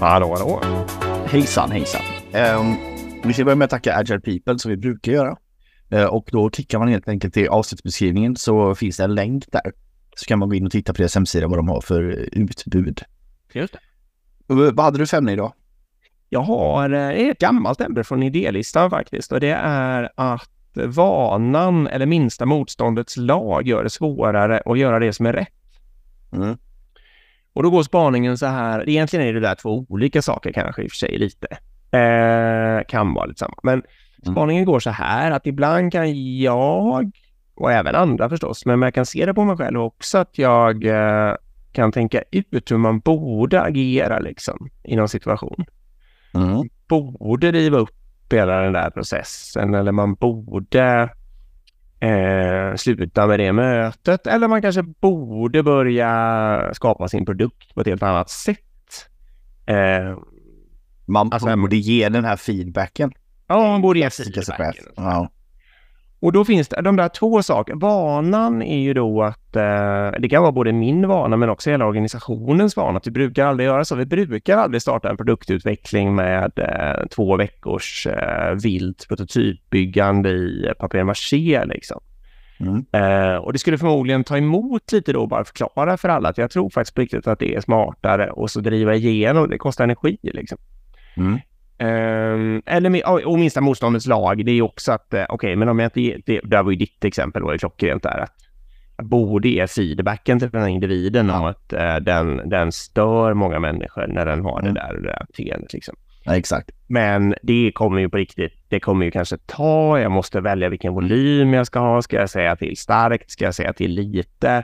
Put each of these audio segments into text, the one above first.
Hallå, hallå. Hejsan, hejsan. Um, vi ska börja med att tacka Agile People som vi brukar göra. Uh, och då klickar man helt enkelt i avsnittsbeskrivningen så finns det en länk där. Så kan man gå in och titta på deras hemsida vad de har för utbud. Just det. Uh, vad hade du för ämne idag? Jag har eh, ett gammalt ämne från idélistan faktiskt och det är att vanan eller minsta motståndets lag gör det svårare att göra det som är rätt. Mm. Och då går spaningen så här, egentligen är det där två olika saker kanske i och för sig lite. Eh, kan vara lite samma. Men spaningen går så här att ibland kan jag, och även andra förstås, men jag kan se det på mig själv också att jag eh, kan tänka ut hur man borde agera liksom i någon situation. Mm. Borde riva upp hela den där processen eller man borde eh, sluta med det mötet eller man kanske borde börja skapa sin produkt på ett helt annat sätt. Eh, Man Alltså, borde ge den här feedbacken. ja, man borde ge feedbacken. Ja. Och då finns det de där två sakerna. Vanan är ju då att eh, det kan vara både min vana men också hela organisationens vana. Att vi brukar aldrig göra så. Vi brukar aldrig starta en produktutveckling med eh, två veckors eh, vilt prototypbyggande i papier-maché liksom. Mm. Eh, och det skulle förmodligen ta emot lite då bara förklara för alla att jag tror faktiskt på riktigt att det är smartare och så driva igenom. Det kostar energi liksom. Mm. Ehm, eller och och minsta motståndets lag, det är också att, eh, okej, men om jag inte, ge- det, där var ju ditt exempel var ju klockrent där, att jag borde ge feedbacken till den här individen om att eh, den, den stör många människor när den har Mm. det där, det där beteendet liksom. Ja, exakt. Men det kommer ju på riktigt, det kommer ju kanske ta, jag måste välja vilken volym jag ska ha, ska jag säga till starkt, ska jag säga till lite?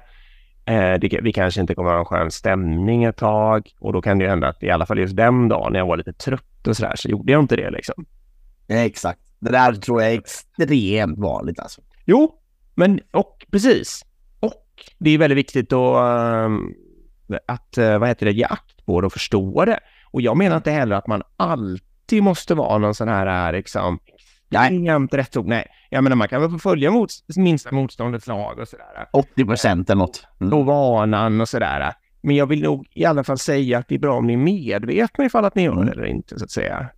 Eh, det, vi kanske inte kommer ha en skön stämning ett tag och då kan det ju hända att i alla fall just den dagen när jag var lite trött och sådär så gjorde jag inte det liksom. Exakt. Det där tror jag är extremt vanligt alltså. Jo, men och precis. Och det är väldigt viktigt att, ehm, att eh, vad heter det, ge akt på det och förstå det. Och jag menar inte heller att man alltid måste vara någon sån här eh, liksom Nej. extremt rättog. Nej, jag menar man kan väl få följa mot, minsta motståndets lag och sådär. 80 procent eller något. Mm. Och vanan och sådär. Men jag vill nog i alla fall säga att det är bra om ni är medvetna ifall att ni gör Mm. det eller inte så att säga.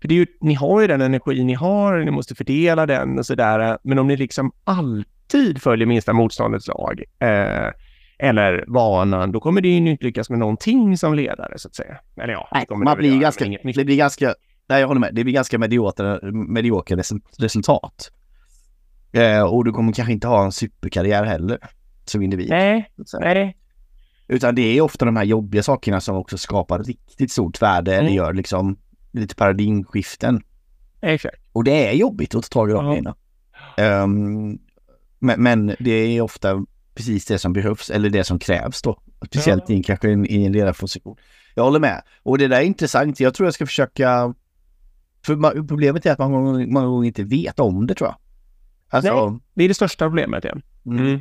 För det är ju, ni har ju den energi ni har, ni måste fördela den och sådär. Men om ni liksom alltid följer minsta motståndets lag eh, eller vanan, då kommer det ju inte lyckas med någonting som ledare så att säga. Eller ja, Nej, man blir ganska, det blir ganska, nej jag håller med, det blir ganska mediokra resul- resultat. Eh, och du kommer kanske inte ha en superkarriär heller som individ. Nej, nej. Utan det är ofta de här jobbiga sakerna som också skapar riktigt stort värde eller Mm. gör liksom lite paradigmskiften. Exakt. Och det är jobbigt att ta tag i de Ja. grejerna. Ehm, men, men det är ofta precis det som behövs eller det som krävs då. Speciellt i, kanske i en, i en ledarposition. Jag håller med. Och det där är intressant. Jag tror jag ska försöka... För problemet är att man många gånger, inte vet om det tror jag. Alltså, Det är det största problemet igen. mm. Mm.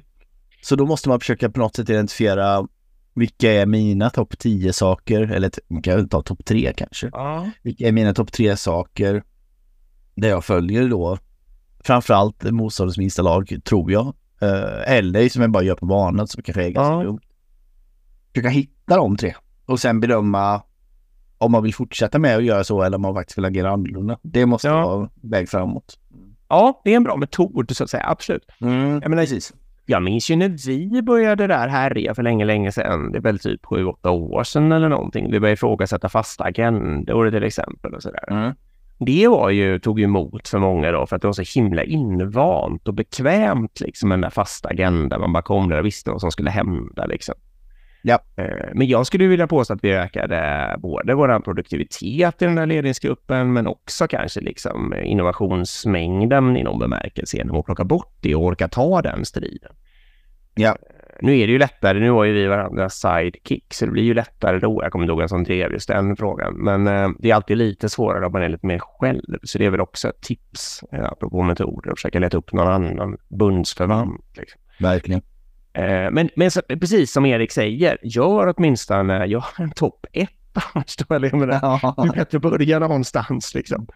Så då måste man försöka på något sätt identifiera vilka är mina topp 10 saker, eller man kan ta topp 3 kanske. Ja. Vilka är mina topp 3 saker där jag följer då framförallt motståndets minsta lag, tror jag. Eh, eller som jag bara gör på banan som kanske är ganska Ja. dumt. Försöka hitta de tre och sen bedöma om man vill fortsätta med att göra så eller om man faktiskt vill agera annorlunda. Det måste Ja. vara väg framåt. ja, det är en bra metod så att säga, absolut. Mm, Jag menar, precis. Jag minns ju när vi började där härja för länge, länge sedan. Det är väl typ sju, åtta år sedan eller någonting. Vi började ifrågasätta fasta agendor till exempel och sådär. Mm. Det var ju, tog ju emot för många då för att det var så himla invant och bekvämt liksom den där fasta agendan. Man bara kom där och visste vad som skulle hända liksom. Ja. Eh, Men jag skulle vilja påstå att vi ökade både vår produktivitet i den där ledningsgruppen men också kanske liksom innovationsmängden i någon bemärkelse genom att plocka bort det och orka ta den striden. Ja. Nu är det ju lättare, nu har ju vi varandra sidekick så det blir ju lättare då. Jag kommer inte ihåg vem som drev just den frågan. Men eh, det är alltid lite svårare om man är lite mer själv. Så det är väl också ett tips, eh, apropå metoder, att försöka leta upp någon annan bundsförvant. Liksom. Verkligen. Eh, men men så, precis som Erik säger, gör åtminstone gör en topp ett annars då, eller jag menar, det är bättre att börja någonstans liksom.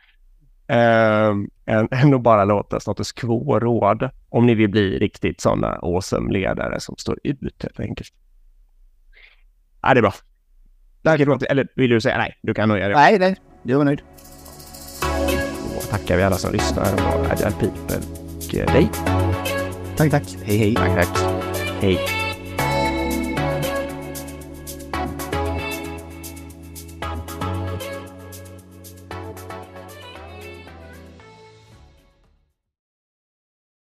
Eh, än, än att bara låta status quo råda. Om ni vill bli riktigt sådana awesome ledare som står ut helt enkelt. Ja, det är bra. Tack, eller vill du säga nej? Du kan nöja dig. Nej, nej. Jag var nöjd. Då tackar vi alla som lyssnar och Agile People och dig. Tack, tack. Hej, hej. Tack, tack. Hej.